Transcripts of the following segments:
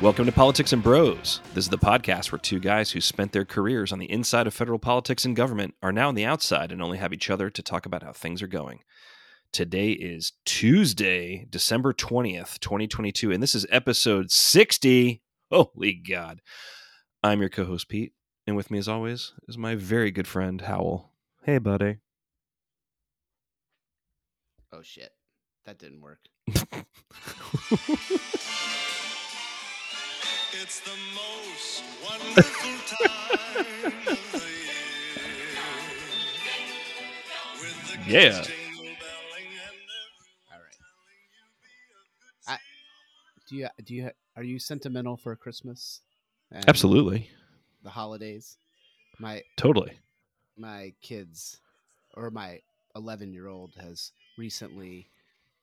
Welcome to Politics and Bros. This is the podcast where two guys who spent their careers on the inside of federal politics and government are now on the outside and only have each other to talk about how things are going. Today is Tuesday, December 20th, 2022, and this is episode 60. Holy God. I'm your co host, Pete, and with me, as always, is my very good friend, Howell. Hey, buddy. Oh shit, that didn't work. It's the most wonderful time of the year. With the Yeah. jingle belling All right. I, do you do you are you sentimental for Christmas? and Absolutely. The holidays. My Totally. my kids, or my 11 year old, has recently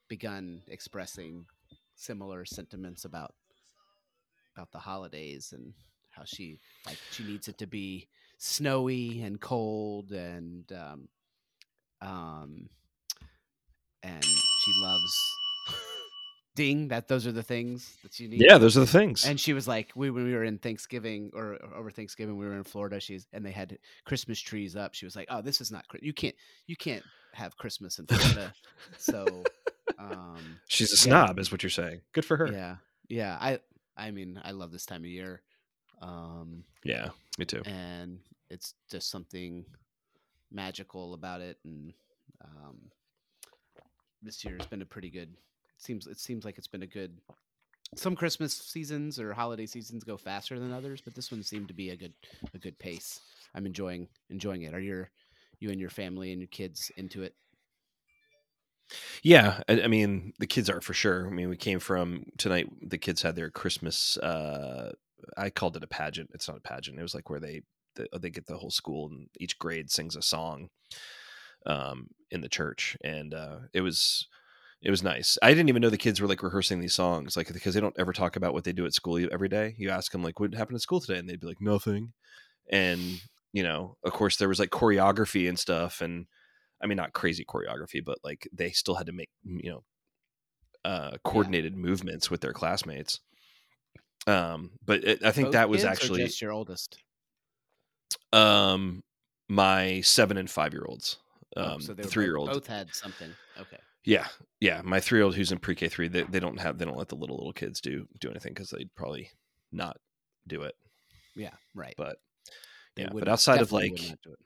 begun expressing similar sentiments about about the holidays and how she like she needs it to be snowy and cold and um um and she loves ding that those are the things that she needs Yeah, those are the things. and she was like, we when we were in Thanksgiving or, or over Thanksgiving, we were in Florida. She's and they had Christmas trees up. She was like, "Oh, this is not you can't you can't have Christmas in Florida." so, um, She's a yeah. snob, is what you're saying. Good for her. yeah, yeah. I I mean, I love this time of year, um, yeah me too. and it's just something magical about it. And um, this year has been a pretty good. Seems it seems like it's been a good. Some Christmas seasons or holiday seasons go faster than others, but this one seemed to be a good a good pace. I'm enjoying enjoying it. Are your you and your family and your kids into it? Yeah, I, I mean the kids are for sure. I mean, we came from tonight. The kids had their Christmas. Uh, I called it a pageant. It's not a pageant. It was like where they they, they get the whole school and each grade sings a song um, in the church, and uh, it was it was nice. I didn't even know the kids were like rehearsing these songs, like because they don't ever talk about what they do at school every day. You ask them like, "What happened at school today?" and they'd be like, "Nothing," and you know, of course, there was like choreography and stuff, and I mean, not crazy choreography, but like they still had to make you know uh, coordinated movements with their classmates. Um, but it, I think Both that was actually just your oldest. um my seven and five year olds. Oh, Um, so the three year olds. both had something. Okay. Yeah, yeah. My three year old who's in pre K three, they, they don't have they don't let the little little kids do do anything because they'd probably not do it. Yeah. Right. But They yeah, but outside of like do it.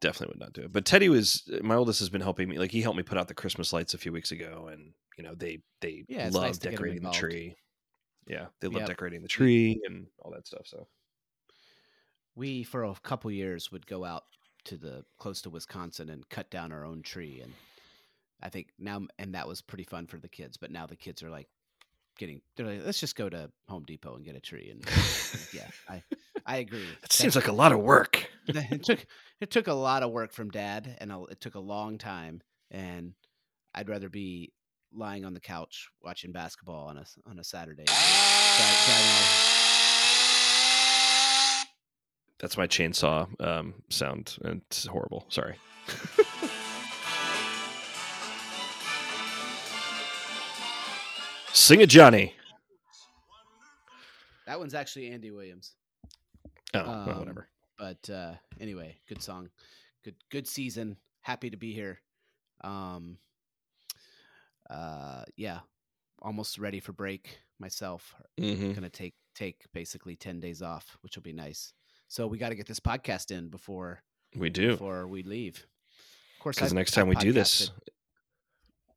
Definitely would not do it. But Teddy was uh, my oldest has been helping me. Like he helped me put out the Christmas lights a few weeks ago, and you know they they Yeah, love nice to get 'em decorating the tree. Yeah, they love Yep. decorating the tree and all that stuff. So we for a couple years would go out to the close to Wisconsin and cut down our own tree and I think now and that was pretty fun for the kids but now the kids are like getting they're like let's just go to Home Depot and get a tree and yeah I I agree it seems like a lot of work. it took it took a lot of work from dad and it took a long time and I'd rather be lying on the couch watching basketball on a on a Saturday than dri- driving That's my chainsaw um, sound. and It's horrible. Sorry. Sing it, Johnny. that one's actually Andy Williams Oh, well, Um, whatever. But uh anyway good song. Good good season. Happy to be here. Um uh yeah almost ready for break myself. Hmm gonna take take basically 10 days off which will be nice. So we got to get this podcast in before We do. before we leave. Of course because next time I've we do this,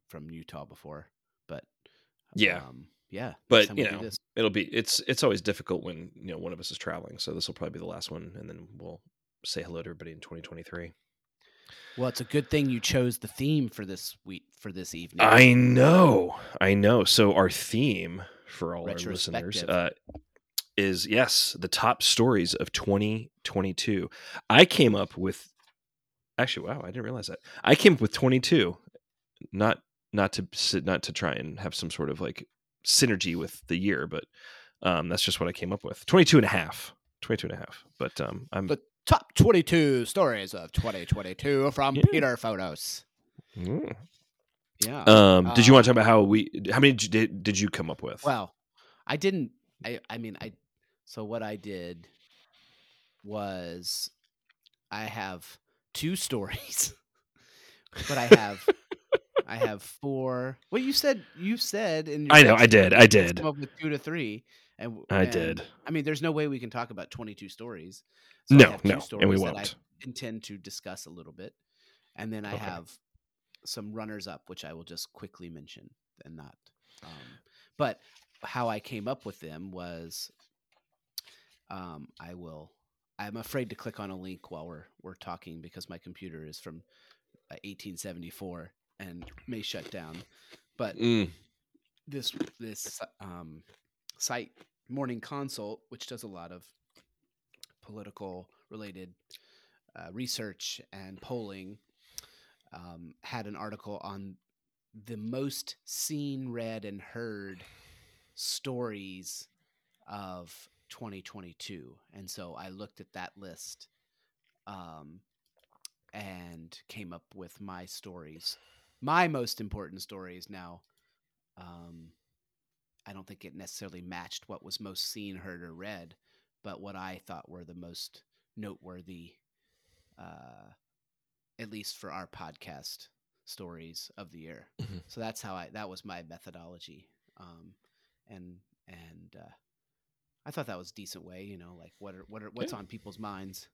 from utah before but Yeah. um yeah But, you know, it'll be it's it's always difficult when you know one of us is traveling. So this will probably be the last one, and then we'll say hello to everybody in 2023. well it's a good thing you chose the theme for this week for this evening I know, I know. So our theme for all our listeners uh, is yes, the top stories of 2022. I came up with actually, wow, I didn't realize that. I came up with 22, not not to sit, not to try and have some sort of like synergy with the year, but um, that's just what I came up with. 22 and a half. 22 and a half. But um, I'm The top 22 stories of 2022 from Yeah. Peter Photos. Mm. Yeah. Um, did you want to Um, talk about how we? How many did did, did you come up with? well, I didn't I I mean I so what I did was I have two stories, but I have I have four. Well, you said you said in I know, I did, I did. come up with two to three, and I and, did. I mean, there's no way we can talk about 22 stories. I No, no, and we stories that won't. I intend to discuss a little bit, and then I Okay. have some runners up, which I will just quickly mention and not. Um, but how I came up with them was, um, I will. I'm afraid to click on a link while we're we're talking because my computer is from uh, 1874 and may shut down. But Mm, this this um, site morning consult which does a lot of political related uh, research and polling um, had an article on the most seen read and heard stories of 2022 and so i looked at that list um, and came up with my stories my most important stories now um, I don't think it necessarily matched what was most seen, heard, or read, but what I thought were the most noteworthy, uh, at least for our podcast stories of the year. Mhm. So that's how I that was my methodology, um, and and uh, I thought that was a decent way. You know, like what are what are what's Yeah. on people's minds,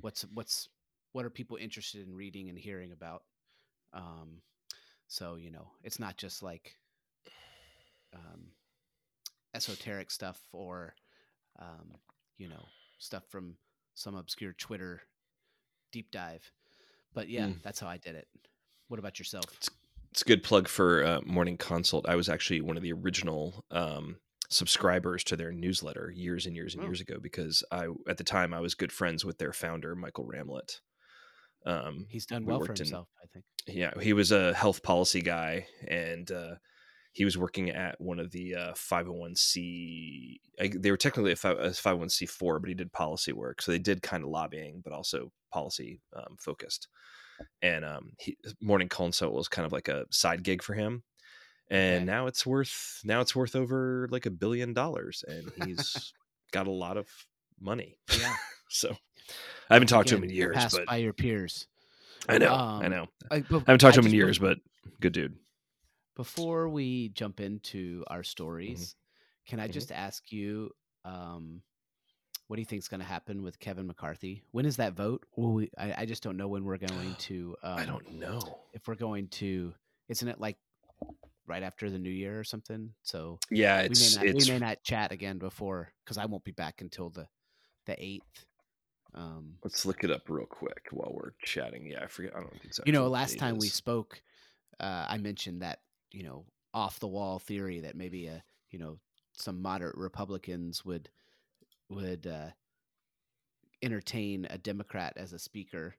what's what's what are people interested in reading and hearing about. Um, so you know, it's not just like um, esoteric stuff or um, you know stuff from some obscure Twitter deep dive. But yeah, Mm. that's how I did it. What about yourself? it's a good plug for uh, Morning Consult. I was actually one of the original um, subscribers to their newsletter years and years and Oh. years ago because I, at the time, I was good friends with their founder, Michael Ramlet. Um, He's done we well for worked in- himself, I think. yeah, he was a health policy guy, and uh, he was working at one of the uh, 501c. I, they were technically a, fi- a 501c4, but he did policy work, so they did kind of lobbying, but also policy um, focused. And um, he, Morning Consult was kind of like a side gig for him, and Okay. now it's worth now it's worth over like a billion dollars, and he's got a lot of money. Yeah. so I haven't talked to him in years, Passed but by your peers. I know, I um, know. I, I haven't talked to him in years, but good dude. Before we jump into our stories, can I Mhm. just ask you, um, what do you think is going to happen with Kevin McCarthy? When is that vote? Will we, I, I just don't know when we're going to. Um, I don't know. if we're going to. Isn't it like right after the new year or something? So Yeah, we it's may not it's we may not chat again before because I won't be back until the the eighth. Um, let's look it up real quick while we're chatting. Yeah, I forget. I don't think so. you know, last time we spoke, uh, I mentioned that you know off the wall theory that maybe a you know some moderate Republicans would would uh, entertain a Democrat as a speaker,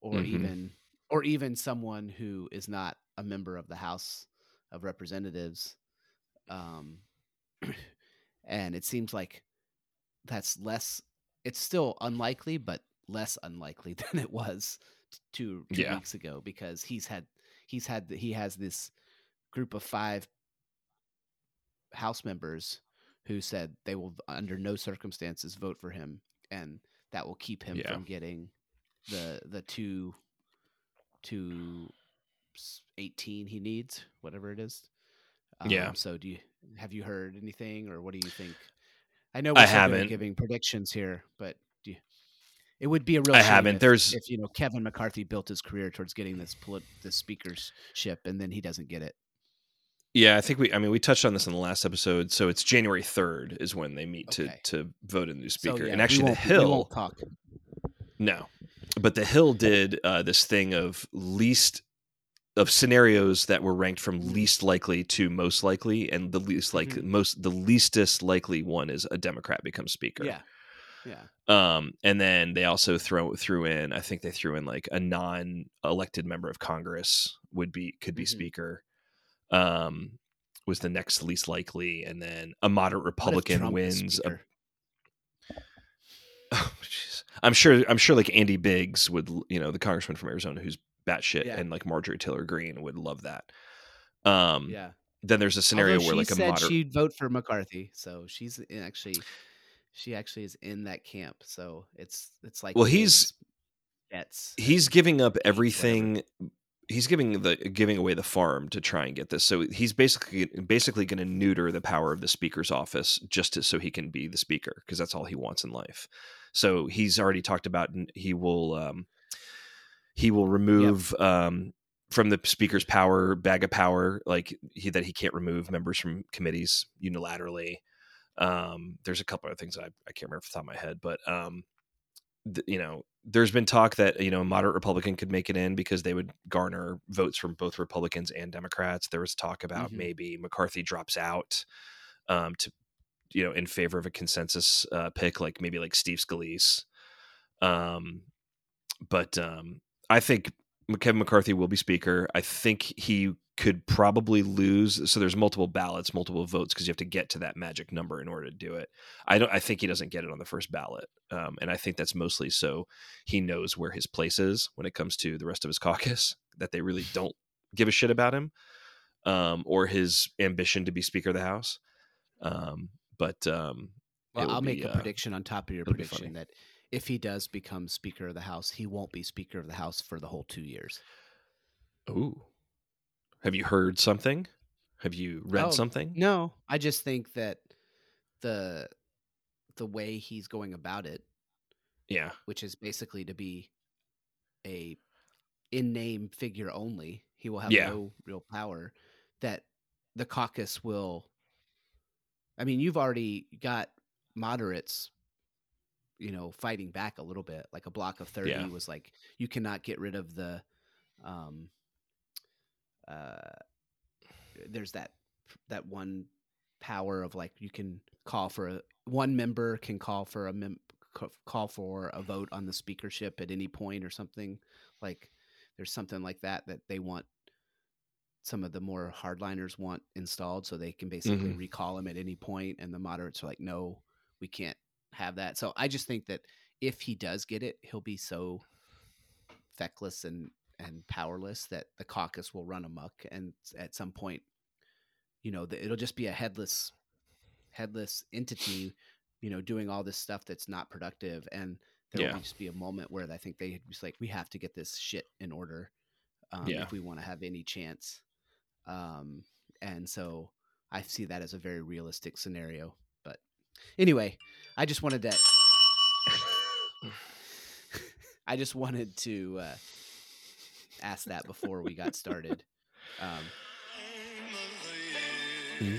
or Mhm. even or even someone who is not a member of the House of Representatives. Um, and it seems like that's less. It's still unlikely, but less unlikely than it was two, two Yeah. weeks ago because he's had he's had he has this group of five House members who said they will under no circumstances vote for him, and that will keep him Yeah. from getting the the two two s- eighteen he needs, whatever it is. Yeah. Um, So do you have you heard anything, or what do you think? I know I we're so haven't. giving predictions here, but do you, it would be a real. I haven't. If, There's- if you know Kevin McCarthy built his career towards getting this polit- this speakership, and then he doesn't get it. Yeah, I think we. I mean, we touched on this in the last episode. So it's January third is when they meet Okay. to to vote in the new So, speaker. yeah, and actually, the won't- we won't Hill. talk. No, but the Hill did uh, this thing of least of scenarios that were ranked from least likely to most likely, and the least like Mhm. most the leastest likely one is a Democrat becomes speaker. Yeah, yeah. Um, and then they also throw threw in, I think they threw in like a non-elected member of Congress would be could be Mhm. speaker. Um, was the next least likely, and then a moderate Republican wins. A, oh. I'm sure. I'm sure like Andy Biggs would, you know, the congressman from Arizona who's batshit, Yeah. and like Marjorie Taylor Greene would love that. Um, yeah, then there's a scenario Although where like a said moderate. she'd vote for McCarthy, so she's actually she actually is in that camp. So it's it's like Well, he's- Betts. he's giving up whatever. everything he's giving the giving away the farm to try and get this so he's basically basically going to neuter the power of the speaker's office just to, so he can be the speaker because that's all he wants in life so he's already talked about he will um he will remove um from the speaker's power bag of power like he that he can't remove members from committees unilaterally um there's a couple other things I, I can't remember off the top of my head but um th- you know, there's been talk that you know a moderate Republican could make it in because they would garner votes from both Republicans and Democrats. There was talk about Mhm. maybe McCarthy drops out um, to you know in favor of a consensus uh, pick, like maybe like Steve Scalise. Um, but um, I think Kevin McCarthy will be speaker. I think he could probably lose. So there's multiple ballots, multiple votes because you have to get to that magic number in order to do it. I don't. I think he doesn't get it on the first ballot, um, and I think that's mostly so he knows where his place is when it comes to the rest of his caucus. That they really don't give a shit about him, um, or his ambition to be Speaker of the House. Um, but um, Well, I'll make a uh, prediction on top of your be prediction that if he does become Speaker of the House, he won't be Speaker of the House for the whole two years. ooh, have you heard something? Have you read Oh, something? No, I just think that the the way he's going about it, Yeah, which is basically to be a in name figure only, he will have Yeah. no real power. That the caucus will. I mean, you've already got moderates, you know, fighting back a little bit. Like a block of thirty Yeah. was like, you cannot get rid of the, um, uh, there's that that one power of like you can call for a one member can call for a mem- call for a vote on the speakership at any point or something like there's something like that that they want some of the more hardliners want installed so they can basically Mhm. recall them at any point and the moderates are like no we can't have that so i just think that if he does get it he'll be so feckless and and powerless that the caucus will run amok and at some point you know the, it'll just be a headless headless entity you know doing all this stuff that's not productive and there Yeah. will just be a moment where i think they just like we have to get this shit in order um, Yeah. if we want to have any chance um, and so i see that as a very realistic scenario anyway i just wanted to i just wanted to uh, ask that before we got started um, Mhm.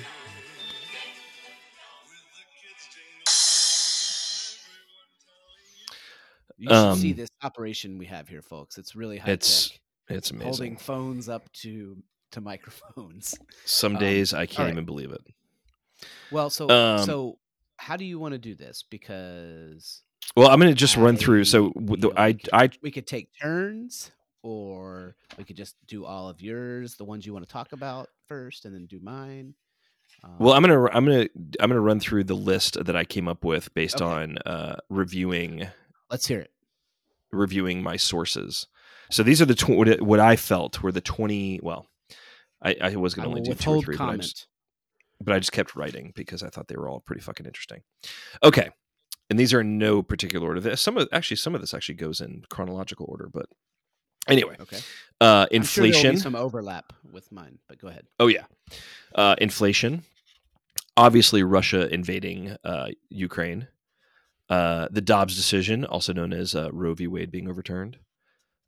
You should see Um, this operation we have here, folks. It's really high It's tech. it's amazing. Holding phones up to to microphones. Some um, days I can't right. even believe it. Well, so Um, so how do you want to do this? Because Well, I'm going to just run through. So I w- the, feel I like I we could take turns, or we could just do all of yours, the ones you want to talk about first, and then do mine. Well, I'm Um, gonna I'm gonna I'm gonna run through the list that I came up with based Okay. on uh, reviewing let's hear it. reviewing my sources. So these are the tw- what, I felt were the twenty. Well, I, I was gonna only do two or three, but I, just, but I just kept writing because I thought they were all pretty fucking interesting. Okay, and these are in no particular order. This- Some of actually some of this actually goes in chronological order, but anyway, Okay. uh, I'm sure inflation. some overlap with mine, but go ahead. Oh yeah, uh, inflation. Obviously, Russia invading uh, Ukraine. Uh, the Dobbs decision, also known as uh, Roe v. Wade, being overturned.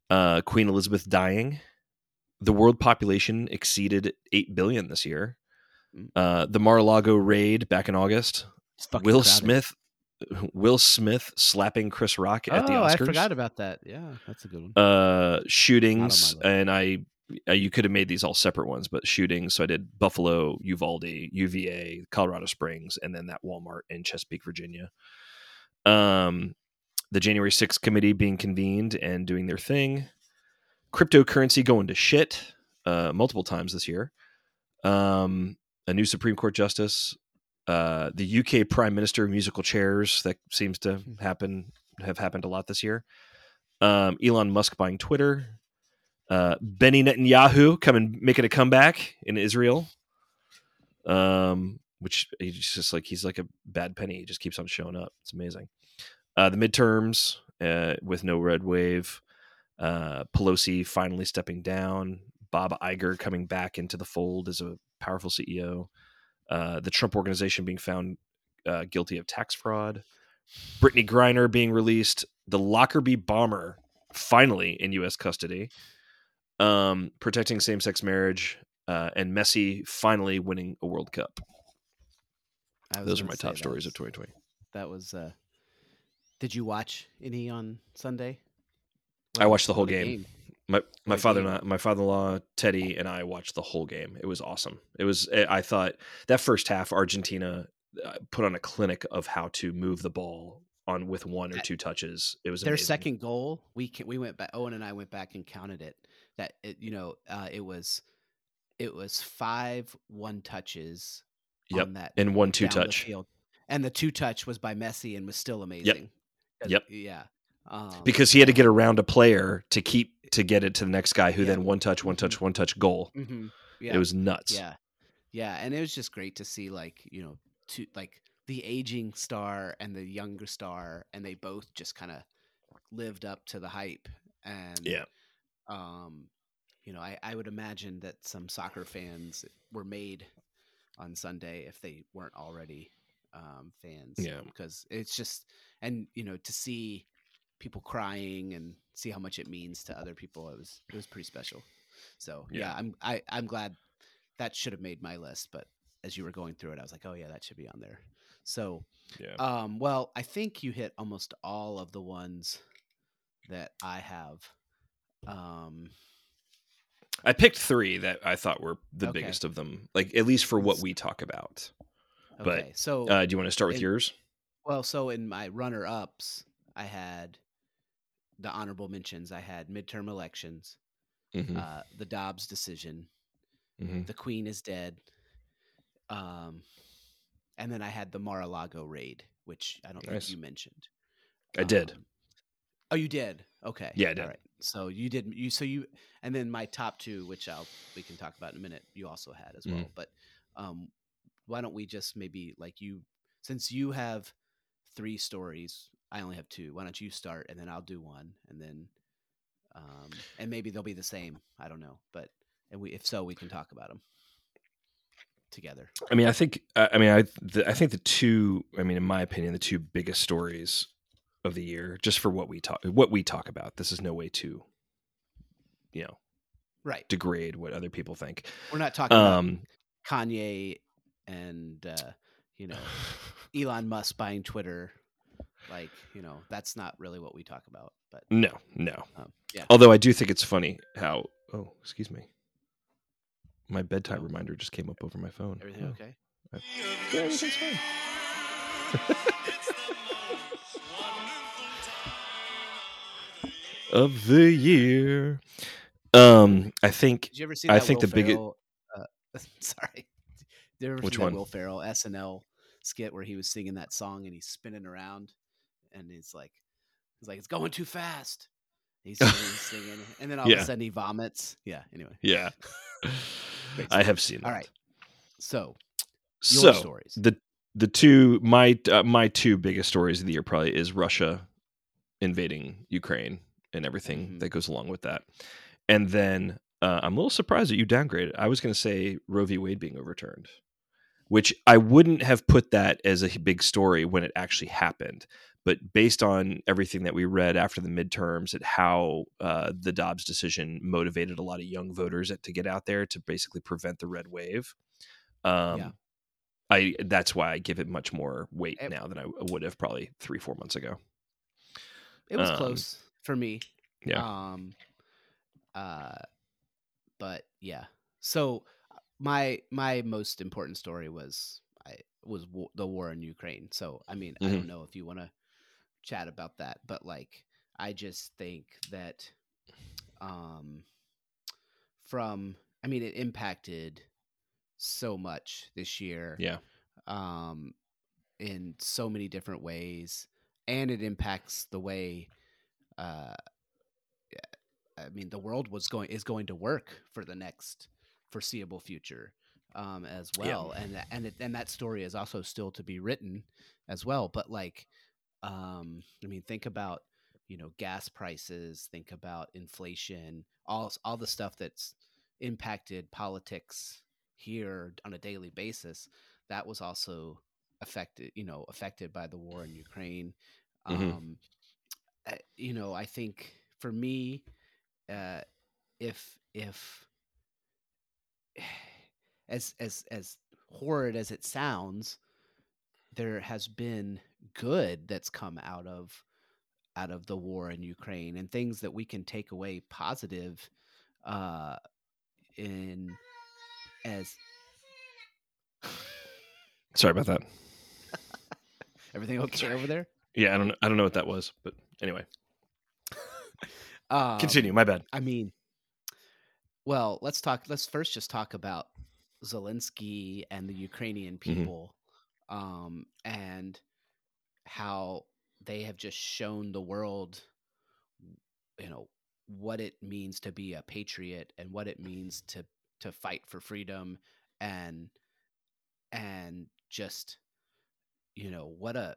Uh, Queen Elizabeth dying. The world population exceeded eight billion this year. Mm. Uh, the Mar-a-Lago raid back in August. Will crowded. Smith. Will Smith slapping Chris Rock at the Oh, Oscars. I forgot about that. Yeah, that's a good one. uh shootings and i uh, you could have made these all separate ones but shootings so i did buffalo uvalde uva colorado springs and then that walmart in chesapeake virginia um the january 6th committee being convened and doing their thing cryptocurrency going to shit uh multiple times this year um a new supreme court justice uh the uk prime minister musical chairs that seems to happen have happened a lot this year um, Elon Musk buying Twitter, uh, Benny Netanyahu coming making a comeback in Israel, Um, which he's just like he's like a bad penny. He just keeps on showing up. It's amazing. Uh, the midterms uh, with no red wave. Uh, Pelosi finally stepping down. Bob Iger coming back into the fold as a powerful CEO. Uh, the Trump organization being found uh, guilty of tax fraud. Brittney Griner being released. The Lockerbie bomber finally in U.S. custody. Um, protecting same-sex marriage. Uh, and Messi finally winning a World Cup. Those are my top stories of 2020. That was. uh Did you watch any on Sunday? I watched the whole a game. My my father and my father-in-law Teddy and I watched the whole game. It was awesome. It was eh, I thought that first half Argentina uh, put on a clinic of how to move the ball on with one or two touches. It was Their amazing. second goal, we can, we went back. Owen and I went back and counted it. That it, you know, uh, it was it was five one touches. Yep, on that and one two touch and the two touch was by Messi and was still amazing. 'Cause- Yep. Yeah. Um, because he had to get around a player to keep to get it to the next guy who Yeah. then one touch, one touch, one touch goal. mhm, yeah. It was nuts. Yeah, yeah, and it was just great to see like you know, to like the aging star and the younger star, and they both just kind of lived up to the hype. And Yeah. um, you know, I I would imagine that some soccer fans were made on Sunday if they weren't already um, fans. Yeah. because it's just and you know to see people crying and see how much it means to other people it was it was pretty special so yeah, Yeah. i'm I, i'm glad that should have made my list but as you were going through it i was like oh yeah that should be on there so Yeah. um well i think you hit almost all of the ones that i have um I picked three that I thought were the Okay. biggest of them, like at least for what we talk about. But, okay so Uh, do you want to start with And- yours? well so in my runner ups i had the honorable mentions i had midterm elections Mhm, uh the dobbs decision mhm. the queen is dead um and then i had the mar-a-lago raid which i don't Nice. think you mentioned I did. Um, oh you did okay Yeah, I did. all right so you did you so you and then my top two which i'll we can talk about in a minute you also had as Mm-hmm. well but um why don't we just maybe like you since you have three stories i only have two why don't you start and then i'll do one and then um and maybe they'll be the same i don't know but and we if so we can talk about them together I mean, I think I mean I the, I think the two I mean in my opinion the two biggest stories of the year just for what we talk what we talk about. This is no way to you know right degrade what other people think. we're not talking about Um kanye and uh you know elon musk buying twitter like you know that's not really what we talk about but no, no. um, yeah Although I do think it's funny how oh, excuse me. My bedtime reminder just came up over my phone. everything Oh. okay Yeah, everything's fine. Of the year. Um, I think did you ever see I think Will the biggest- uh, sorry did you ever Which one? will ferrell snl skit where he was singing that song and he's spinning around and he's like he's like it's going too fast he's singing, singing and then all of a sudden he vomits yeah anyway yeah. I have seen that. all right so your So stories the the two my uh, my two biggest stories of the year probably is Russia invading Ukraine and everything Mhm. that goes along with that, and then uh, I'm a little surprised that you downgraded. I was going to say Roe v. Wade being overturned, which I wouldn't have put that as a big story when it actually happened. But based on everything that we read after the midterms, at how uh, the Dobbs decision motivated a lot of young voters to get out there to basically prevent the red wave, um, Yeah. I that's why I give it much more weight It- now than I would have probably three four months ago. it was um, close for me Yeah. Um uh but yeah. So my my most important story was I was w- the war in Ukraine. So I mean, I Mhm. don't know if you want to chat about that, but like I just think that um from I mean it impacted so much this year Yeah. um, in so many different ways, and it impacts the way. Uh, I mean, the world was going is going to work for the next foreseeable future. um, as Yeah. well, and and it, and that story is also still to be written as well. But like, um, I mean, think about you know gas prices, think about inflation, all all the stuff that's impacted politics here on a daily basis. That was also affected, you know, affected by the war in Ukraine. Mhm. Um, you know, I think for me, uh, if if as as as horrid as it sounds, there has been good that's come out of out of the war in Ukraine and things that we can take away positive uh in as Sorry about that. everything okay over there Yeah, I don't know. I don't know what that was, but anyway, um, continue. My bad. I mean, well, let's talk. Let's first just talk about Zelensky and the Ukrainian people, um, and how they have just shown the world, you know, what it means to be a patriot and what it means to to fight for freedom and and just you know what a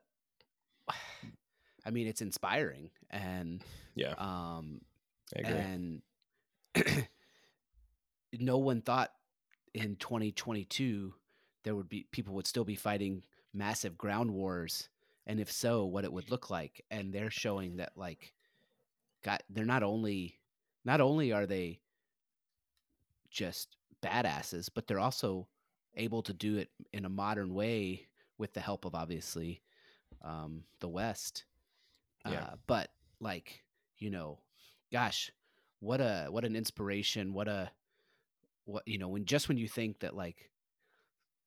I mean it's inspiring and Yeah, um I agree. and no one thought in 2022 there would be people would still be fighting massive ground wars and if so what it would look like and they're showing that like got they're not only not only are they just badasses but they're also able to do it in a modern way with the help of obviously um, the west Yeah. uh, but like you know gosh what a what an inspiration what a what you know when just when you think that like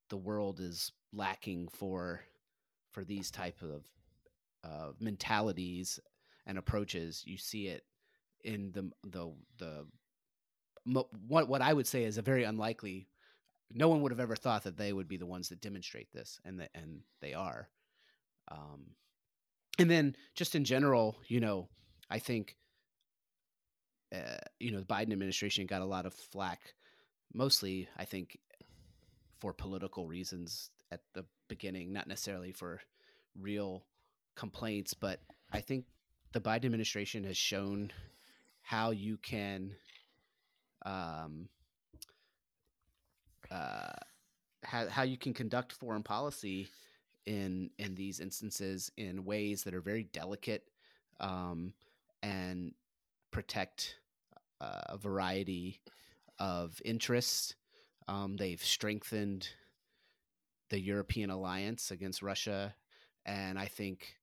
the world is lacking for for these type of uh, mentalities and approaches you see it in the the the what what I would say is a very unlikely no one would have ever thought that they would be the ones that demonstrate this and that and they are. Um and then just in general you know i think uh, you know the biden administration got a lot of flack mostly i think for political reasons at the beginning not necessarily for real complaints but i think the biden administration has shown how you can um uh how, how you can conduct foreign policy in in these instances in ways that are very delicate um, and protect uh, a variety of interests. Um, they've strengthened the European alliance against Russia, and I think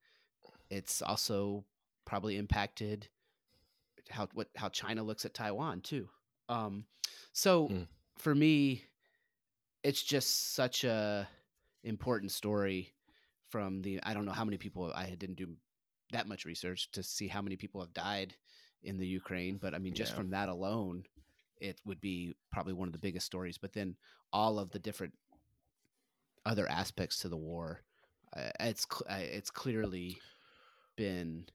it's also probably impacted how what how China looks at Taiwan too. Um, so Mm. for me, it's just such a important story from the I don't know how many people I didn't do that much research to see how many people have died in the Ukraine, but I mean just Yeah. from that alone it would be probably one of the biggest stories, but then all of the different other aspects to the war uh, it's cl- uh, it's clearly been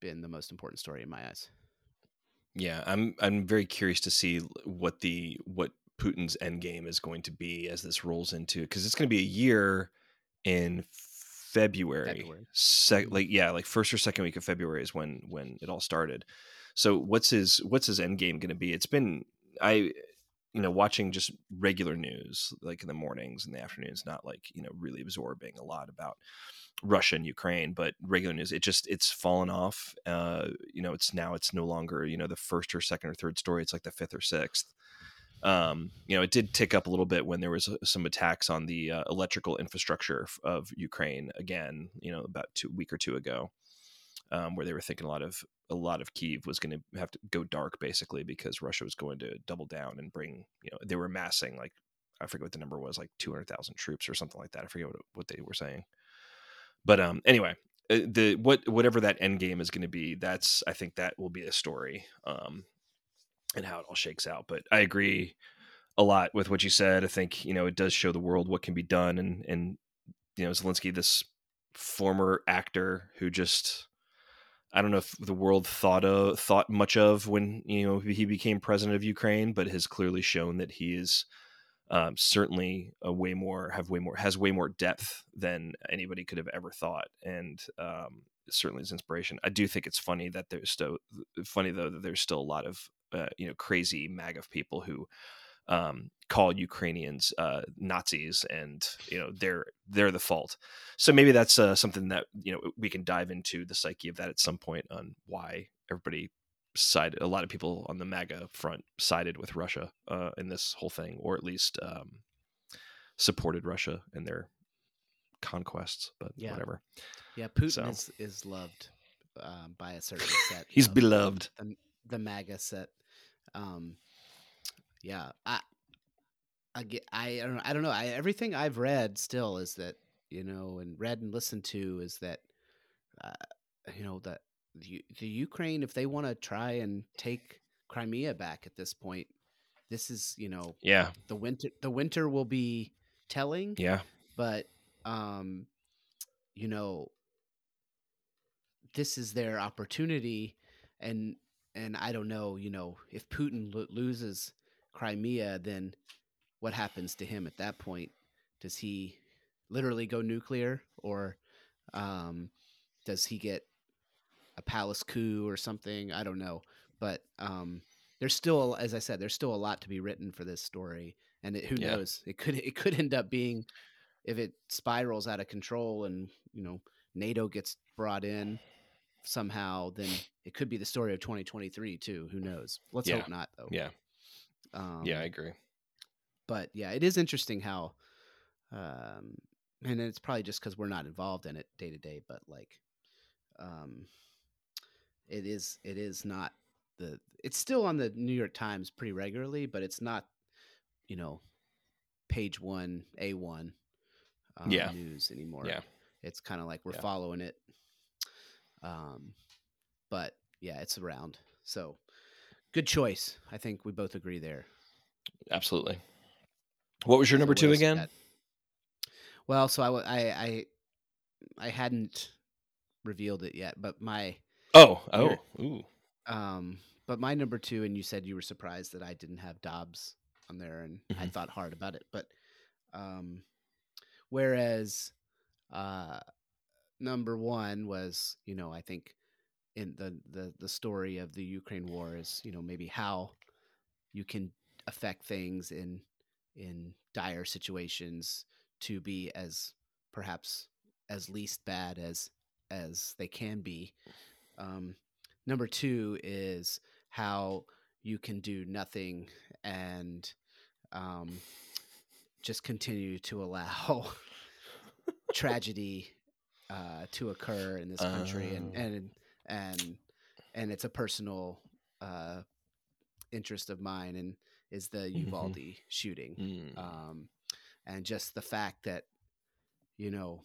been the most important story in my eyes. Yeah, I'm I'm very curious to see what the what Putin's end game is going to be as this rolls into because it's going to be a year in February. February. Sec- Mhm. like yeah, like first or second week of February is when when it all started. So what's his what's his end game going to be? It's been I you know watching just regular news like in the mornings and the afternoons, not like you know really absorbing a lot about Russia and Ukraine, but regular news, it just it's fallen off. Uh, you know, it's now it's no longer you know the first or second or third story. It's like the fifth or sixth. Um, you know, it did tick up a little bit when there was uh, some attacks on the uh, electrical infrastructure of Ukraine again. You know, about two week or two ago, um, where they were thinking a lot of a lot of Kiev was going to have to go dark basically because Russia was going to double down and bring. You know, they were massing like I forget what the number was, like two hundred thousand troops or something like that. I forget what what they were saying. But um, anyway, uh, the what whatever that end game is going to be, that's I think that will be a story, um, and how it all shakes out. But I agree a lot with what you said. I think you know it does show the world what can be done, and and you know Zelensky, this former actor who just I don't know if the world thought of thought much of when you know he became president of Ukraine, but has clearly shown that he is um, certainly a way more have way more has way more depth than anybody could have ever thought, and um, certainly is inspiration. I do think it's funny that there's still funny though that there's still a lot of uh, you know crazy MAGA people who um, call Ukrainians uh, Nazis, and you know they're they're the fault. So maybe that's uh, something that you know we can dive into the psyche of that at some point on why everybody sided. A lot of people on the MAGA front sided with Russia uh, in this whole thing, or at least um, supported Russia in their conquests. But Yeah. whatever, Yeah, Putin So- is is loved um, by a certain set. he's beloved. the, the MAGA set. Um, yeah, I, I get, I, I don't know. I don't know. I, everything I've read still is that you know, and read and listened to is that, uh, you know, that the, the Ukraine, if they want to try and take Crimea back at this point, this is you know Yeah, the winter. The winter will be telling yeah, but um you know this is their opportunity and and i don't know you know if putin lo- loses crimea then what happens to him at that point? Does he literally go nuclear or um does he get a palace coup or something? I don't know. But um there's still as i said there's still a lot to be written for this story and it, who Yeah. knows? It could it could end up being if it spirals out of control and you know nato gets brought in somehow then it could be the story of 2023 too who knows? Let's Yeah. hope not though. Yeah, um, yeah. I agree. but yeah it is interesting how um and it's probably just because we're not involved in it day to day but like um it is it is not the it's still on the new york times pretty regularly but it's not you know page one a1 um, Yeah. news anymore Yeah. it's kind of like we're Yeah. following it um but yeah it's around so good choice i think we both agree there Absolutely. What was your So number two again? got? Well, so I, I I I hadn't revealed it yet, but my Oh, oh, ooh. um but my number 2 and you said you were surprised that I didn't have Dobbs on there and I Mhm. thought hard about it, but um whereas uh number 1 was, you know, I think in the the the story of the Ukraine war is, you know, maybe how you can affect things in in dire situations to be as perhaps as least bad as as they can be. Um, number two is how you can do nothing and um, just continue to allow tragedy uh, to occur in this country, and Oh. and and and and it's a personal uh, interest of mine, and is the Mhm. Uvalde shooting Mm. um, and just the fact that you know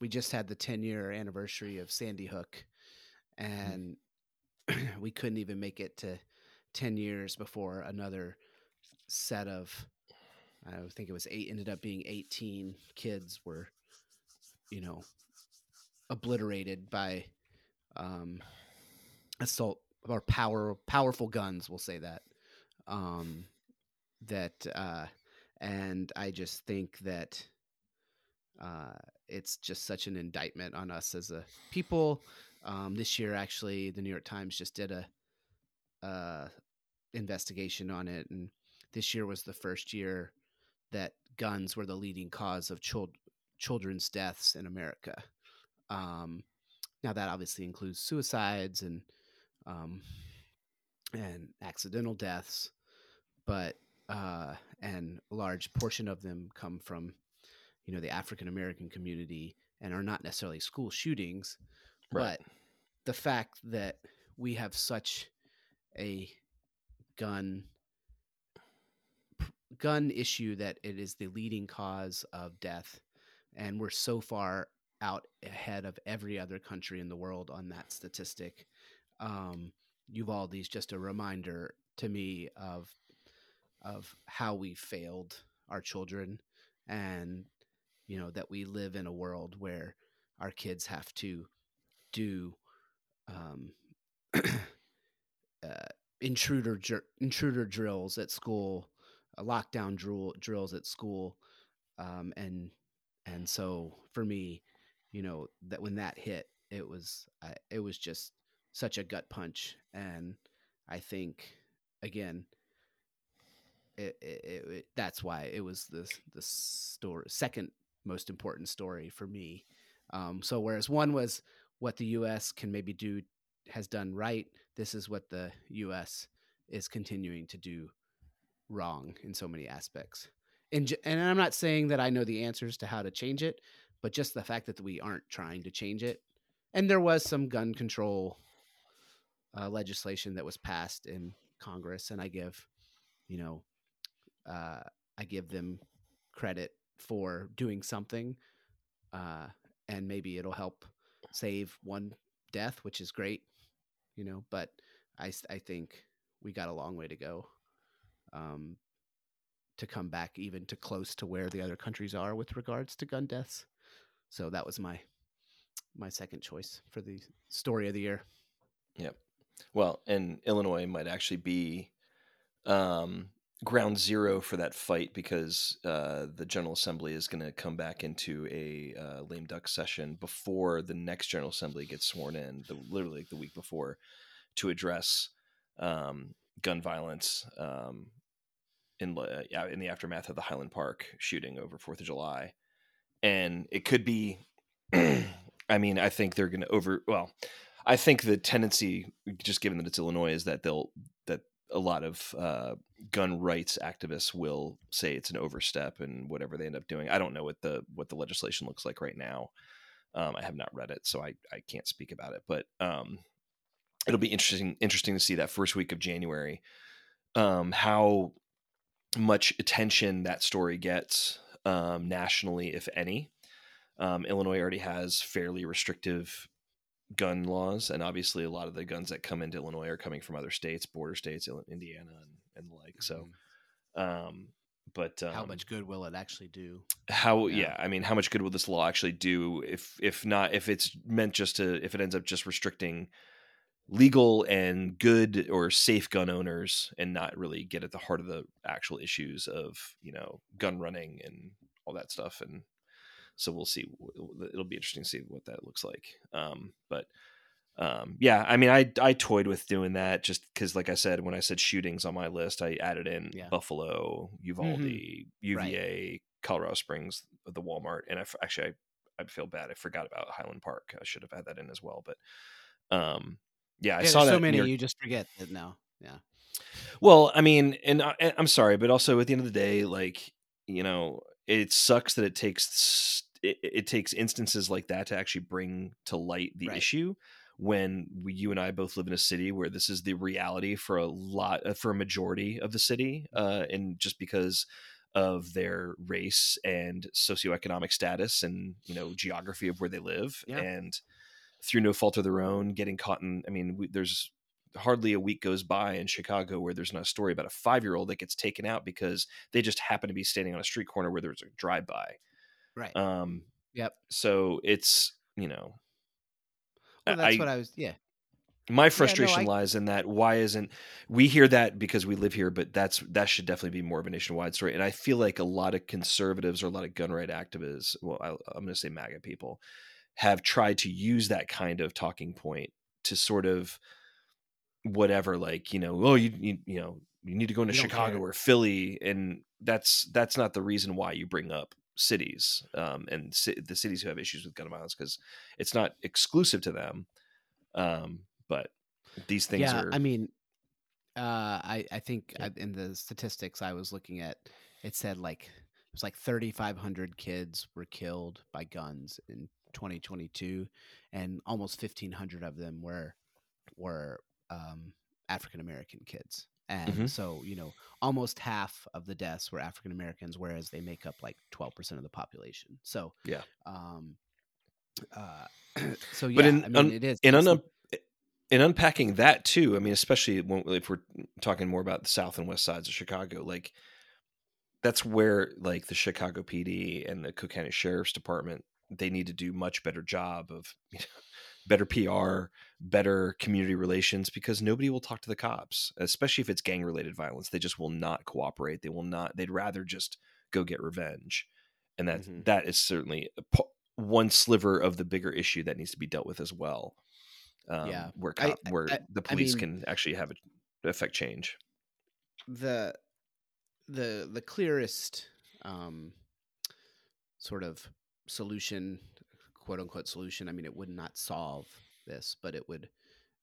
we just had the 10 year anniversary of sandy hook and we couldn't even make it to 10 years before another set of i think it was eight ended up being 18 kids were you know obliterated by um assault or power powerful guns we'll say that um that uh and i just think that uh it's just such an indictment on us as a people. Um this year actually the new york times just did a uh investigation on it and this year was the first year that guns were the leading cause of child children's deaths in america. Um now that obviously includes suicides and um and accidental deaths but uh, and a large portion of them come from you know the African American community and are not necessarily school shootings, Right. but the fact that we have such a gun gun issue that it is the leading cause of death and we're so far out ahead of every other country in the world on that statistic. Um Uvalde's just a reminder to me of of how we failed our children and you know that we live in a world where our kids have to do um, uh, intruder dr- intruder drills at school uh, lockdown drill drills at school, um, and and so for me, you know that when that hit, it was I, it was just such a gut punch, and I think again. It, it, it- that's why it was the the story second most important story for me. Um, so whereas one was what the U.S. can maybe do has done right, this is what the U.S. is continuing to do wrong in so many aspects. And and I'm not saying that I know the answers to how to change it, but just the fact that we aren't trying to change it. And there was some gun control uh, legislation that was passed in Congress, and I give, you know, uh, I give them credit for doing something, uh, and maybe it'll help save one death, which is great, you know. But I, I think we got a long way to go um, to come back even to close to where the other countries are with regards to gun deaths. So that was my my second choice for the story of the year. Yep. Well, and Illinois might actually be um, ground zero for that fight because uh, the General Assembly is going to come back into a uh, lame duck session before the next General Assembly gets sworn in, the, literally like the week before, to address um, gun violence um, in the- in the aftermath of the Highland Park shooting over Fourth of July, and it could be. I mean, I think they're going to over. Well, I think the tendency, just given that it's Illinois, is that they'll that a lot of uh, gun rights activists will say it's an overstep and whatever they end up doing. I don't know what the what the legislation looks like right now. Um, I have not read it, so I, I can't speak about it. But um, it'll be interesting interesting to see that first week of January um, how much attention that story gets um, nationally, if any. Um, Illinois already has fairly restrictive gun laws, and obviously, a lot of the guns that come into Illinois are coming from other states, border states, Indiana, and, and the like. So, um, but um, Mm-hmm. how much good will it actually do? how Yeah. yeah. i mean how much good will this law actually do if if not if it's meant just to if it ends up just restricting legal and good or safe gun owners and not really get at the heart of the actual issues of you know gun running and all that stuff and so we'll see it'll be interesting to see what that looks like um but um yeah i mean i i toyed with doing that just because like i said when i said shootings on my list i added in Yeah. buffalo uvalde uva colorado springs the walmart and i actually I, i'd feel bad i forgot about highland park i should have had that in as well but um yeah i yeah, saw that so many near- you just forget that now. Yeah. well, I mean, and I, I'm sorry, but also at the end of the day, like you know, it sucks that it takes it, it takes instances like that to actually bring to light the Right. issue when we, you and I both live in a city where this is the reality for a lot uh, for a majority of the city, uh, and just because of their race and socioeconomic status and you know geography of where they live Yeah. and through no fault of their own getting caught in i mean we, there's hardly a week goes by in Chicago where there's not a story about a five year old that gets taken out because they just happen to be standing on a street corner where there's a drive by. Right. Um, Yep. So it's you know, well, that's I- what I was. Yeah. my frustration I- lies in that why isn't we hear that because we live here, but that's that should definitely be more of a nationwide story. And I feel like a lot of conservatives or a lot of gun right activists, well, I, I'm going to say MAGA people, have tried to use that kind of talking point to sort of whatever, like you know, oh, you you, you know, you need to go into Chicago care. or Philly, and that's that's not the reason why you bring up cities um, and ci- the cities who have issues with gun violence because it's not exclusive to them. Um, but these things yeah. are I mean, uh, I I think I, in the statistics I was looking at, it said like it was like 3,500 kids were killed by guns in 2022, and almost 1,500 of them were were um, African American kids. And Mhm. so, you know, almost half of the deaths were African Americans, whereas they make up like 12% of the population. So, Yeah. Um, uh, so yeah, But in- I mean, un- it is. in un- in unpacking that too, I mean, especially when, if we're talking more about the south and west sides of Chicago, like that's where like the Chicago PD and the Cook County Sheriff's Department they need to do much better job of you know, better PR, better community relations because nobody will talk to the cops, especially if it's gang related violence. They just will not cooperate. They will not. They'd rather just go get revenge, and that Mhm. that is certainly one sliver of the bigger issue that needs to be dealt with as well. Um, Yeah. where I- where I- the I police mean- can actually have a affect change. the the the clearest um, sort of solution, quote unquote solution. I mean, it would not solve this, but it would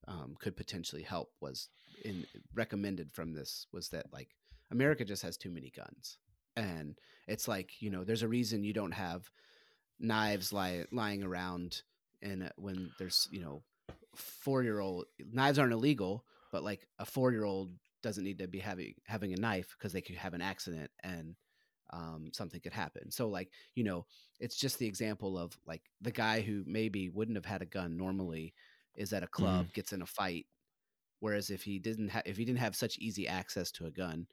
um, could potentially help. Was in recommended from this was that like America just has too many guns, and it's like you know there's a reason you don't have knives lie, lying around and when there's you know four year old knives aren't illegal but like a four year old doesn't need to be having having a knife because they could have an accident and um, something could happen. So like you know, it's just the example of like the guy who maybe wouldn't have had a gun normally is at a club gets in a fight, whereas if he didn't ha- if he didn't have such easy access to a gun,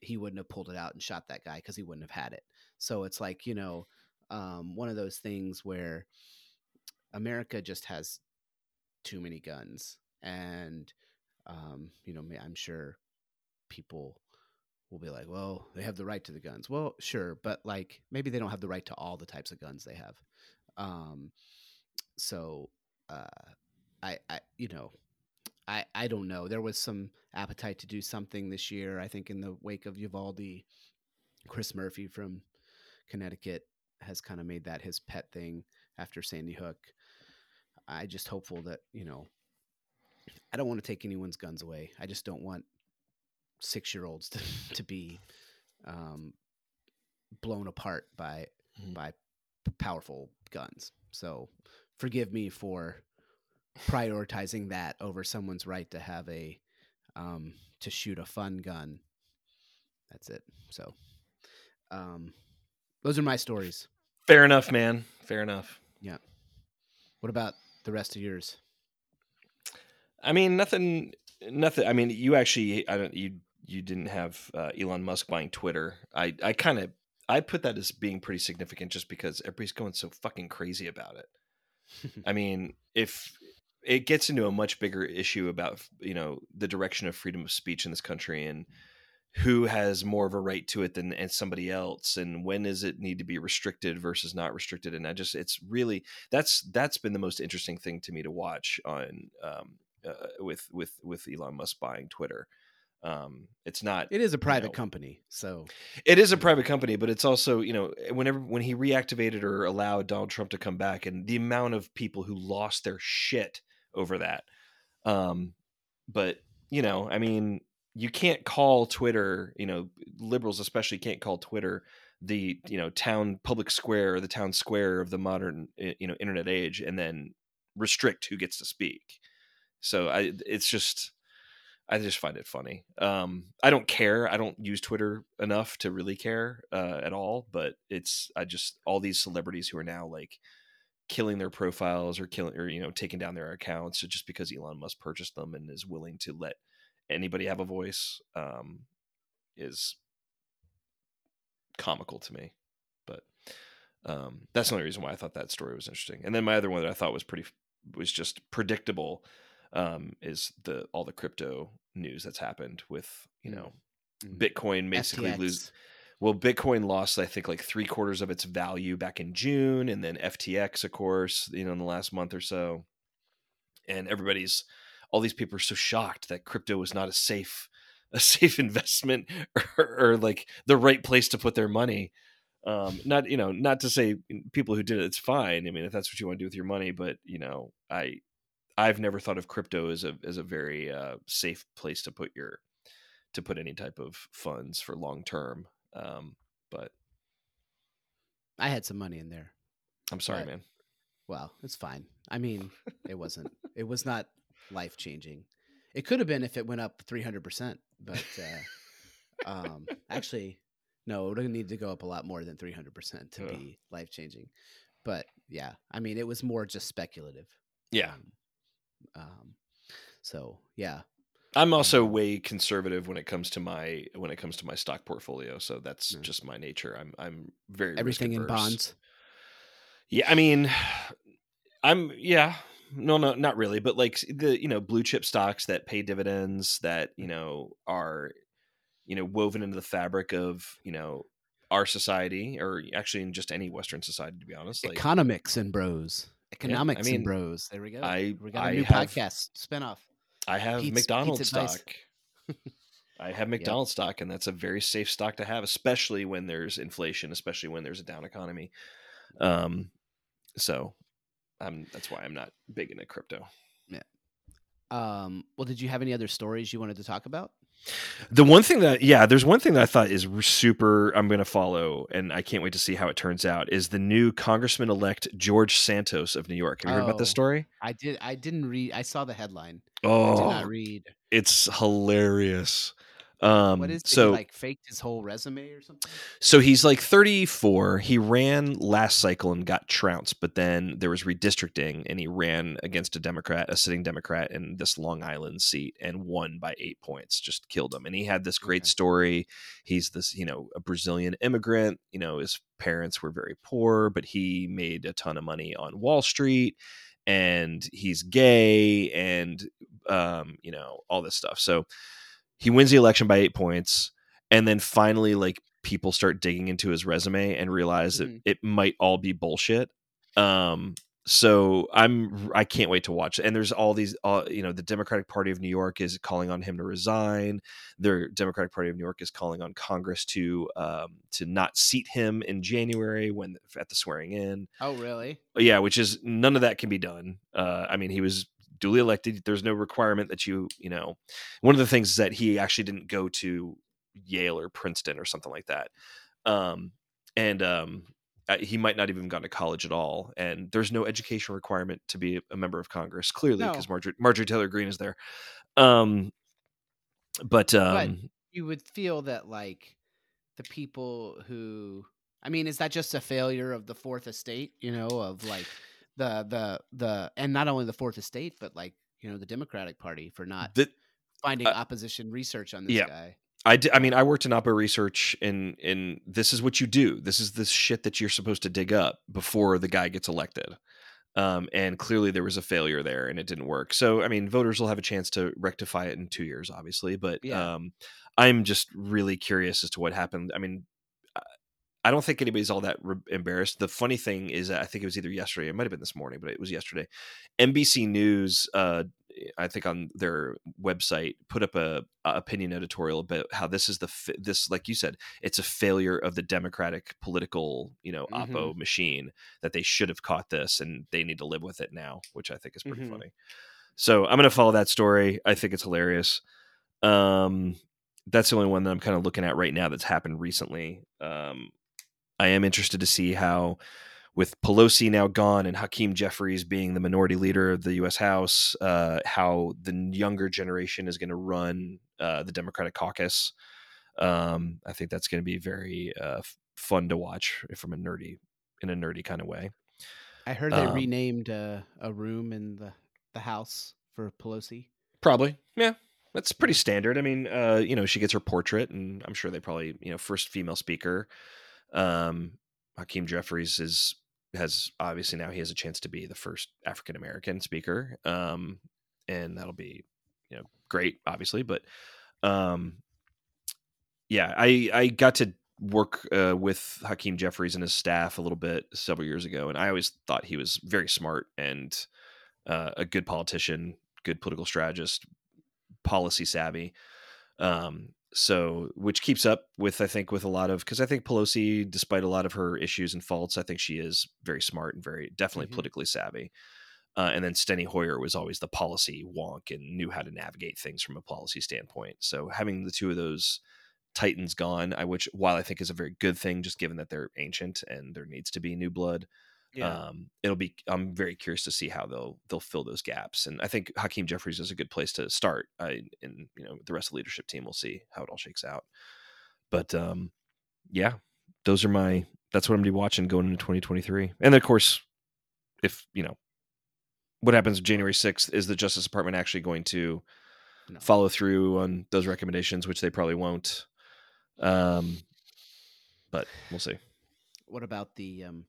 he wouldn't have pulled it out and shot that guy because he wouldn't have had it. So it's like you know, um, one of those things where America just has too many guns and um, you know, I'm sure people will be like, well, they have the right to the guns. Well, sure, but like maybe they don't have the right to all the types of guns they have. Um, so, uh, I, I, you know, I, I don't know. There was some appetite to do something this year. I think in the wake of Uvalde, Chris Murphy from Connecticut has kind of made that his pet thing after Sandy Hook. I just hopeful that you know I don't want to take anyone's guns away. I just don't want six year olds to, to be um, blown apart by Mhm. by powerful guns. So forgive me for prioritizing that over someone's right to have a um, to shoot a fun gun. That's it. So um, those are my stories. Fair enough, man. Fair enough. Yeah. What about the rest of yours? I mean, nothing. Nothing. I mean, you actually, I don't. You you didn't have uh, Elon Musk buying Twitter. I I kind of I put that as being pretty significant, just because everybody's going so fucking crazy about it. I mean, if it gets into a much bigger issue about you know the direction of freedom of speech in this country and who has more of a right to it than and somebody else and when does it need to be restricted versus not restricted and i just it's really that's that's been the most interesting thing to me to watch on um, uh, with with with elon musk buying twitter um, it's not It is a private know, company, so it is a private company, but it's also, you know, whenever when he reactivated or allowed Donald Trump to come back and the amount of people who lost their shit over that. Um, but, you know, I mean, you can't call Twitter, you know, liberals especially can't call Twitter the, you know, town public square or the town square of the modern, eh, you know, internet age and then restrict who gets to speak. So I it's just I just find it funny. Um, I don't care. I don't use Twitter enough to really care uh, at all. But it's I just all these celebrities who are now like killing their profiles or killing or you know taking down their accounts just because Elon Musk purchased them and is willing to let anybody have a voice um, is comical to me. But um, that's the only reason why I thought that story was interesting. And then my other one that I thought was pretty was just predictable um, is the all the crypto news that's happened with you Mm. know Mm. Bitcoin basically FTX. lose. Well, Bitcoin lost I think like three quarters of its value back in June, and then FTX, of course, you know, in the last month or so, and everybody's all these people are so shocked that crypto was not a safe a safe investment or, or like the right place to put their money um not you know not to say people who did it it's fine i mean if that's what you want to do with your money but you know i i've never thought of crypto as a as a very uh safe place to put your to put any type of funds for long term um but I had some money in there. i'm sorry Right. man Well, it's fine. I mean, it wasn't. it was not life changing. It could have been if it went up three hundred percent, but uh, um, actually, no, it would need to go up a lot more than three hundred percent to Ugh. be life changing. But yeah, I mean, it was more just speculative. yeah Um, um, so yeah, i'm also way conservative when it comes to my when it comes to my stock portfolio so that's Yeah. just my nature i'm i'm very everything in bonds. Yeah, I mean, I'm yeah, no, no, not really, but like the you know blue chip stocks that pay dividends that you know are you know woven into the fabric of you know our society or actually in just any Western society, to be honest. Like Economics and bros. Economics mean, and bros. There we go. I- we got a I new have- podcast spinoff. I have Pete's- McDonald's Pete's stock. I have McDonald's stock, and that's a very safe stock to have, especially when there's inflation, especially when there's a down economy. Um, so, I'm that's why I'm not big into crypto. Yeah. Um, well, did you have any other stories you wanted to talk about? The one thing that, yeah, there's one thing that I thought is super. I'm going to follow, and I can't wait to see how it turns out. Is the new Congressman elect George Santos of New York? Have you heard about this Oh. story? I did. I didn't read. I saw the headline. Oh, I Oh, did not oh, read. it's hilarious. Um, What is it? so he, like faked his whole resume or something? So he's like 34. He ran last cycle and got trounced, but then there was redistricting and he ran against a Democrat, a sitting Democrat in this Long Island seat and won by eight points, just killed him. And he had this great Okay. story. He's this, you know, a Brazilian immigrant. You know, his parents were very poor, but he made a ton of money on Wall Street and he's gay and, um, you know, all this stuff. So he wins the election by eight points and then finally like people start digging into his resume and realize Mhm. that it might all be bullshit um so i'm i can't wait to watch and there's all these uh, you know the democratic party of new york is calling on him to resign the democratic party of new york is calling on congress to um to not seat him in january when at the swearing in Oh, really? yeah which is none of that can be done uh i mean he was duly elected there's no requirement that you you know one of the things is that he actually didn't go to yale or princeton or something like that um and um he might not even gone to college at all and there's no education requirement to be a member of congress clearly No. because marjorie marjorie taylor greene is there um but um You would feel that like the people who, I mean, is that just a failure of the Fourth Estate? You know, of like the the the, and not only the Fourth Estate, but like you know the Democratic Party for not the, finding uh, opposition research on this yeah. guy. I, d- I mean, I worked in Oppo research, and and this is what you do. This is the shit that you're supposed to dig up before the guy gets elected. Um, and clearly there was a failure there, and it didn't work. So, I mean, voters will have a chance to rectify it in two years, obviously. But Yeah. um, I'm just really curious as to what happened. I mean, I- don't think anybody's all that re- embarrassed. The funny thing is, that I think it was either yesterday, it might have been this morning, but it was yesterday. NBC News, uh, I think on their website, put up a, a opinion editorial about how this is the fa- this, like you said, it's a failure of the Democratic political, you know, oppo machine that they should have caught this and they need to live with it now, which I think is pretty Mhm. funny. So I'm going to follow that story. I think it's hilarious. Um, that's the only one that I'm kind of looking at right now that's happened recently. Um, I am interested to see how, with Pelosi now gone and Hakeem Jeffries being the minority leader of the U.S. House, uh, how the younger generation is going to run uh, the Democratic caucus. Um, I think that's going to be very uh, fun to watch from a nerdy, in a nerdy kind of way. I heard they Um, renamed uh, a room in the the house for Pelosi. Probably, yeah. That's pretty standard. I mean, uh, you know, she gets her portrait, and I'm sure they probably, you know, first female speaker. Um, Hakeem Jeffries is has obviously now he has a chance to be the first African American speaker, um, and that'll be, you know, great, obviously. But, um, yeah, I I got to work uh, with Hakeem Jeffries and his staff a little bit several years ago, and I always thought he was very smart and uh, a good politician, good political strategist, policy savvy. Um, so which keeps up with I think with a lot of because I think Pelosi, despite a lot of her issues and faults, I think she is very smart and very definitely Mhm. politically savvy. Uh, and then Steny Hoyer was always the policy wonk and knew how to navigate things from a policy standpoint. So having the two of those titans gone, I which while I think is a very good thing, just given that they're ancient and there needs to be new blood. Um, it'll be. I'm very curious to see how they'll they'll fill those gaps, and I think Hakeem Jeffries is a good place to start. I, and you know, the rest of the leadership team will see how it all shakes out. But um, yeah, those are my. That's what I'm gonna be watching going into 2023, and then, of course, if you know what happens January 6th, is the Justice Department actually going to No. follow through on those recommendations, which they probably won't. Um, but we'll see. What about the um,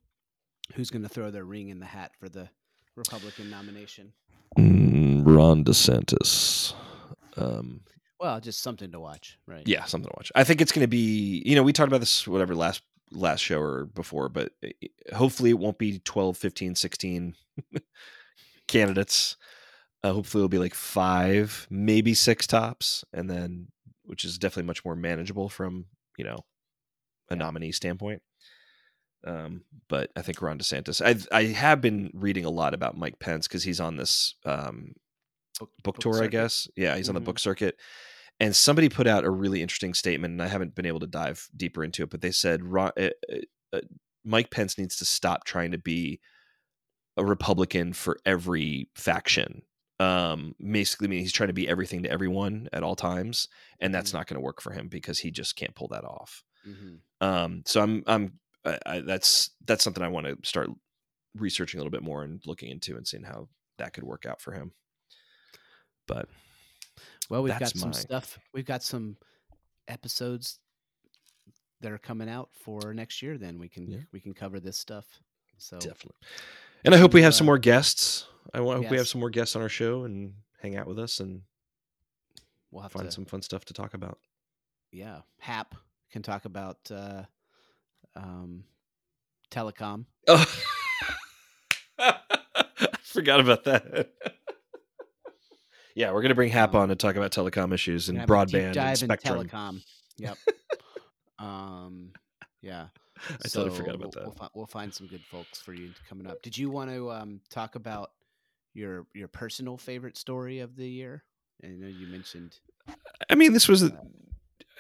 who's going to throw their ring in the hat for the Republican nomination? Mm, Ron DeSantis. Um, Well, just something to watch, right? yeah, something to watch. I think it's going to be, you know, we talked about this whatever last last show or before, but eh, hopefully it won't be 12, 15, 16 candidates. Uh, hopefully it'll be like five, maybe six tops, and then which is definitely much more manageable from you know a nominee standpoint. Um, but I think Ron DeSantis. I I have been reading a lot about Mike Pence because he's on this um, Book, book tour, I guess. Yeah, he's on the book circuit. And somebody put out a really interesting statement, and I haven't been able to dive deeper into it, but they said Ron, uh, uh, Mike Pence needs to stop trying to be a Republican for every faction. Um, basically, meaning he's trying to be everything to everyone at all times, and that's Mhm. not going to work for him because he just can't pull that off. hmm Um, so I'm, I'm, I, I, that's that's something I want to start researching a little bit more and looking into and seeing how that could work out for him. But Well, we've got some mine. stuff. We've got some episodes that are coming out for next year. Then we can Yeah. we can cover this stuff. So definitely. And I hope we have some uh, more guests. I hope we have some more guests on our show and hang out with us and we'll have find to. some fun stuff to talk about. Yeah, Hap can talk about uh, um, telecom. Oh, I forgot about that. yeah, we're gonna bring Hap Um, on to talk about telecom issues and We're gonna have a deep broadband and dive in spectrum. telecom. Yep. um, yeah. I totally forgot about we'll- that. We'll, fi- we'll find some good folks for you coming up. Did you want to um, talk about your your personal favorite story of the year? I know you mentioned. I mean, this was. a-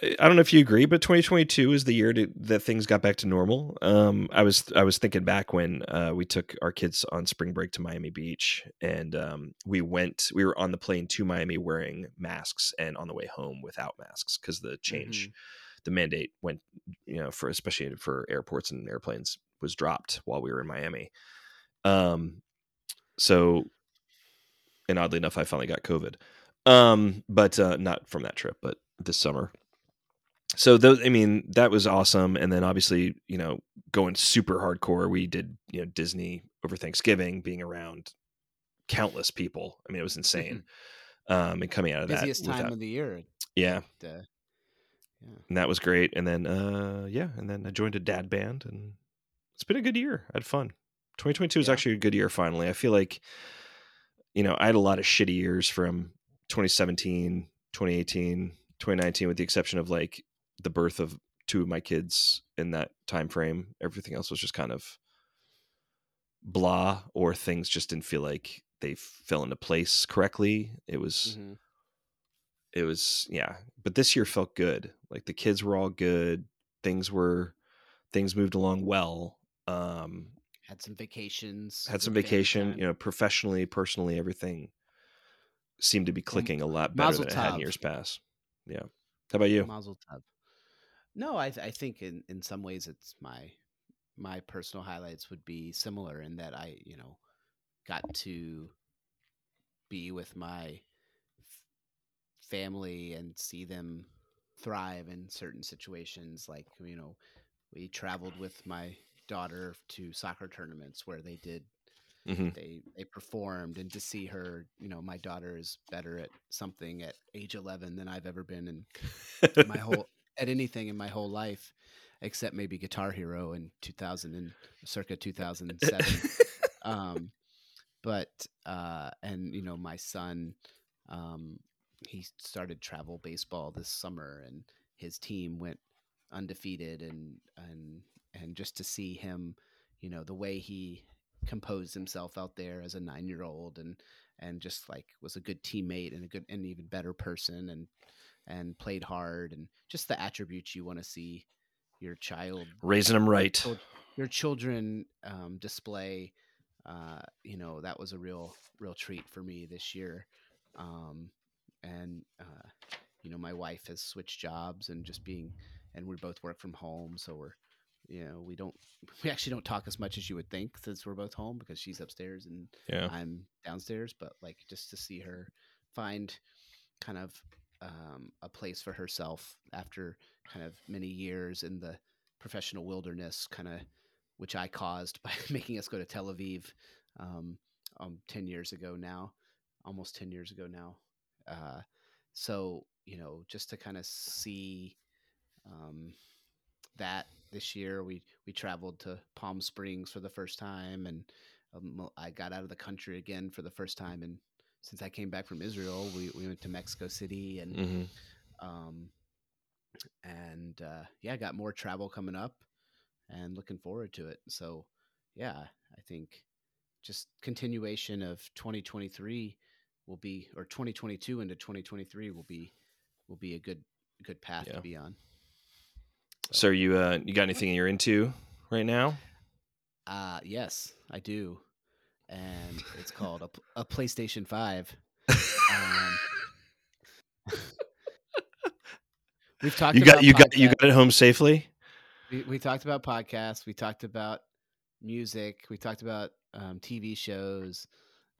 I don't know if you agree, but 2022 is the year to, that things got back to normal. Um, I was I was thinking back when uh, we took our kids on spring break to Miami Beach, and um, we went. We were on the plane to Miami wearing masks, and on the way home without masks because the change, the mandate went. You know, for especially for airports and airplanes was dropped while we were in Miami. Um, so, and oddly enough, I finally got COVID. Um, but uh, not from that trip, but this summer so those i mean that was awesome and then obviously you know going super hardcore we did you know disney over thanksgiving being around countless people i mean it was insane um and coming out of that. Busiest time without- of the year. yeah at, uh, yeah. and that was great and then uh yeah and then i joined a dad band and it's been a good year i had fun 2022 is Yeah. actually a good year finally i feel like you know i had a lot of shitty years from 2017 2018 2019 with the exception of like the birth of two of my kids in that time frame everything else was just kind of blah or things just didn't feel like they fell into place correctly it was Mhm. it was yeah but this year felt good like the kids were all good things were things moved along well um Had some vacations. had some vacation time. you know professionally personally everything seemed to be clicking a lot better Mazel than it had in years past yeah how about you Mazel tov. No, I th- I think in in some ways it's my my personal highlights would be similar in that I you know got to be with my family and see them thrive in certain situations like you know we traveled with my daughter to soccer tournaments where they did hmm they they performed and to see her you know my daughter is better at something at age 11 than i've ever been in my whole at anything in my whole life except maybe guitar hero in 2000 and circa 2007 um but uh and you know my son um he started travel baseball this summer and his team went undefeated and and and just to see him you know the way he composed himself out there as a 9 year old and and just like was a good teammate and a good and even better person and and played hard and just the attributes you want to see your child raising them right. your children um, display uh, you know that was a real real treat for me this year. Um, and uh, you know my wife has switched jobs and just being and we both work from home so we're you know we don't we actually don't talk as much as you would think since we're both home because she's upstairs and yeah. I'm downstairs, but like just to see her find kind of um, a place for herself after kind of many years in the professional wilderness, kind of which I caused by making us go to Tel Aviv um, um, 10 years ago now, almost 10 years ago now. Uh, so, you know, just to kind of see um, that this year, we, we traveled to Palm Springs for the first time and um, I got out of the country again for the first time. And since I came back from Israel, we, we went to Mexico City and, hmm um, and uh, yeah, got more travel coming up and looking forward to it. So, yeah, I think just continuation of 2023 will be, or 2022 into 2023 will be, will be a good, good path Yeah. to be on. So, you uh, you got anything you're into right now? Uh, yes, I do. And it's called a, a PlayStation 5. Um, we've talked you got you got you got it home safely. we, we talked about podcasts we talked about music we talked about um, tv shows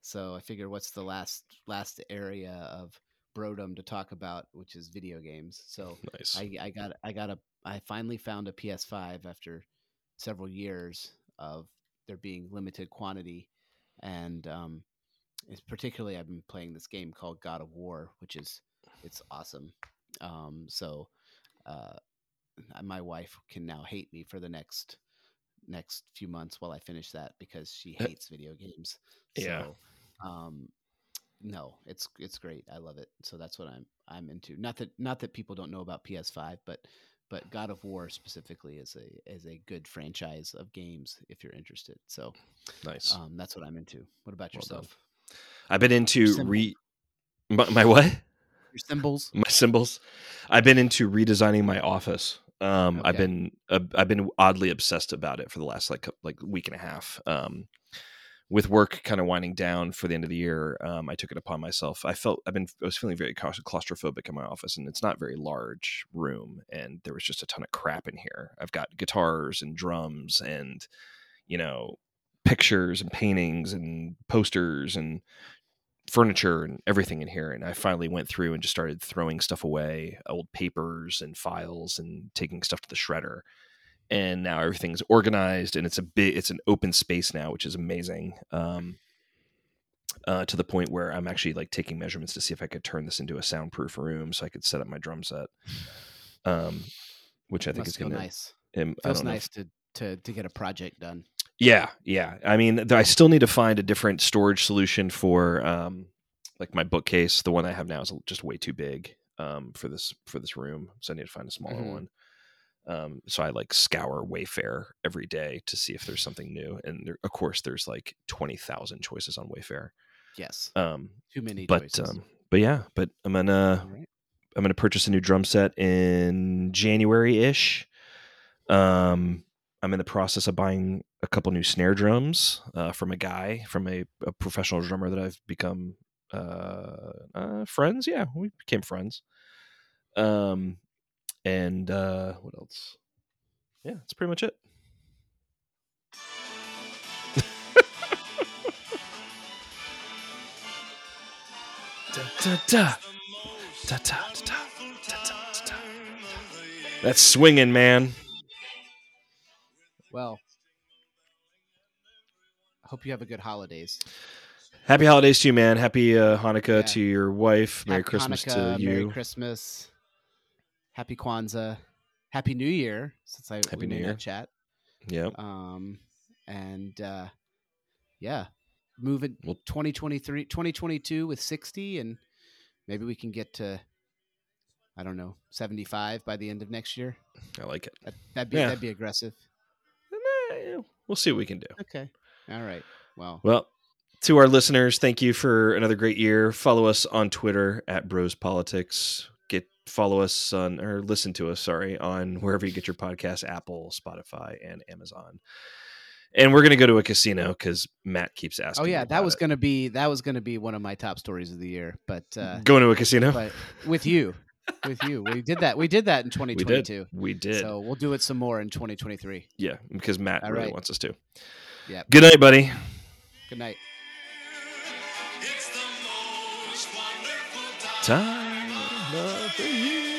so i figured what's the last last area of brodom to talk about which is video games so Nice. I, I got i got a i finally found a ps5 after several years of there being limited quantity and um it's particularly i've been playing this game called god of war which is it's awesome um so uh my wife can now hate me for the next next few months while I finish that because she hates video games. yeah. So, um, no, it's it's great. I love it. So that's what I'm I'm into. Not that not that people don't know about PS5, but but God of War specifically is a is a good franchise of games if you're interested. So nice. um, that's what I'm into. What about Well done. yourself? I've been into re my, my what? Your cymbals. My cymbals. I've been into redesigning my office. Um, I've been uh, I've been oddly obsessed about it for the last like like week and a half. Um, with work kind of winding down for the end of the year, um, I took it upon myself. I felt I've been I was feeling very claustrophobic in my office, and it's not very large room, and there was just a ton of crap in here. I've got guitars and drums, and you know, pictures and paintings and posters and furniture and everything in here. And I finally went through and just started throwing stuff away, old papers and files, and taking stuff to the shredder and now everything's organized and it's a big it's an open space now which is amazing um uh, to the point where i'm actually like taking measurements to see if i could turn this into a soundproof room so i could set up my drum set um which i think is gonna be nice. um, I Feels don't if- nice to, to to get a project done. yeah, yeah. I mean, th- I still need to find a different storage solution for um, like my bookcase. The one I have now is just way too big um, for this for this room, so I need to find a smaller Mhm. one. Um, so I like scour Wayfair every day to see if there's something new, and there, of course, there's like twenty thousand choices on Wayfair. Yes. Um, Too many but choices. um, but yeah, but I'm gonna All right. I'm going to purchase a new drum set in January ish. Um, I'm in the process of buying a couple new snare drums uh, from a guy, from a, a professional drummer that I've become uh, uh, friends. Yeah, we became friends. Um, and uh, what else? Yeah, that's pretty much it. da, da, da. Da, da, da, da, da, da, da. That's swinging, man. Well, I hope you have a good holidays. Happy holidays to you, man. Happy uh, Hanukkah Yeah. to your wife. Merry Happy Christmas Hanukkah, to you. Merry Christmas. Happy Kwanzaa. Happy New Year. Since I Happy New Year. that chat. Yeah. Um, and uh, yeah, moving Well- 2023, 2022 with 60, and maybe we can get to I don't know 75 by the end of next year. I like it. That, that'd be Yeah. that'd be aggressive. Eh, We'll see what we can do. Okay. All right. Well, Well, to our listeners, thank you for another great year. Follow us on Twitter at Bros Politics. Get follow us on or listen to us, sorry, on wherever you get your podcast, Apple, Spotify, and Amazon. And we're gonna go to a casino because Matt keeps asking. oh yeah, that was it. gonna be that was gonna be one of my top stories of the year. But uh, going to a casino. but with you, with you, we did that. We did that in we 2022. did. We did. So we'll do it some more in 2023. yeah, because Matt All really right. wants us to. Yeah. Good night, buddy. Good night. It's the most wonderful time. Year.